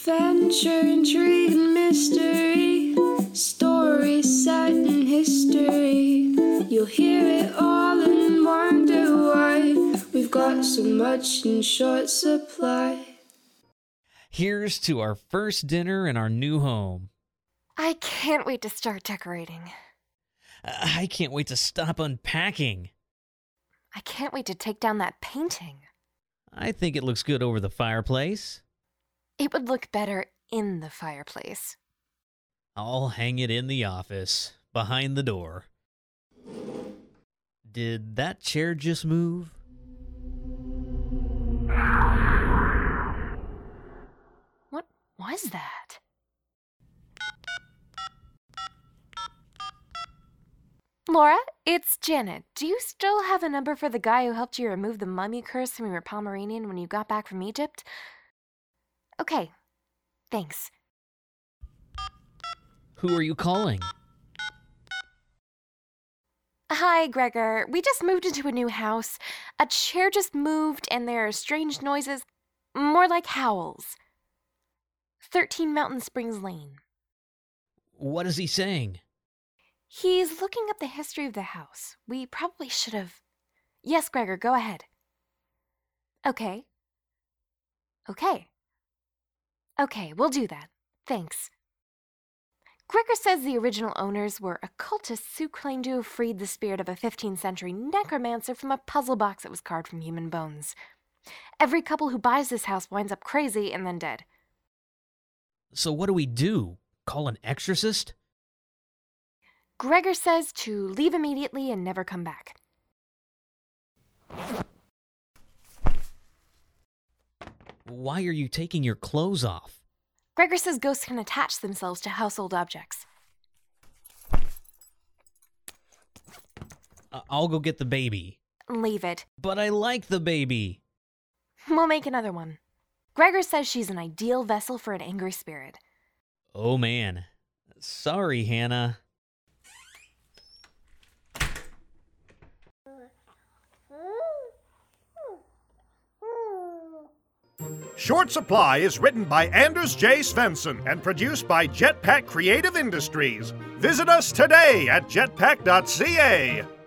Adventure, intrigue, and mystery. Stories set in history. You'll hear it all and wonder why we've got so much in short supply. Here's to our first dinner in our new home. I can't wait to start decorating. Uh, I can't wait to stop unpacking. I can't wait to take down that painting. I think it looks good over the fireplace. It would look better in the fireplace. I'll hang it in the office, behind the door. Did that chair just move? What was that? Laura, it's Janet. Do you still have a number for the guy who helped you remove the mummy curse from your Pomeranian when you got back from Egypt? Okay. Thanks. Who are you calling? Hi, Gregor. We just moved into a new house. A chair just moved, and there are strange noises. More like howls. 13 Mountain Springs Lane. What is he saying? He's looking up the history of the house. We probably should have. Yes, Gregor, go ahead. Okay. Okay. Okay, we'll do that. Thanks. Gregor says the original owners were occultists who claimed to have freed the spirit of a 15th century necromancer from a puzzle box that was carved from human bones. Every couple who buys this house winds up crazy and then dead. So, what do we do? Call an exorcist? Gregor says to leave immediately and never come back. Why are you taking your clothes off? Gregor says ghosts can attach themselves to household objects. I- I'll go get the baby. Leave it. But I like the baby. We'll make another one. Gregor says she's an ideal vessel for an angry spirit. Oh man. Sorry, Hannah. Short Supply is written by Anders J. Svensson and produced by Jetpack Creative Industries. Visit us today at jetpack.ca.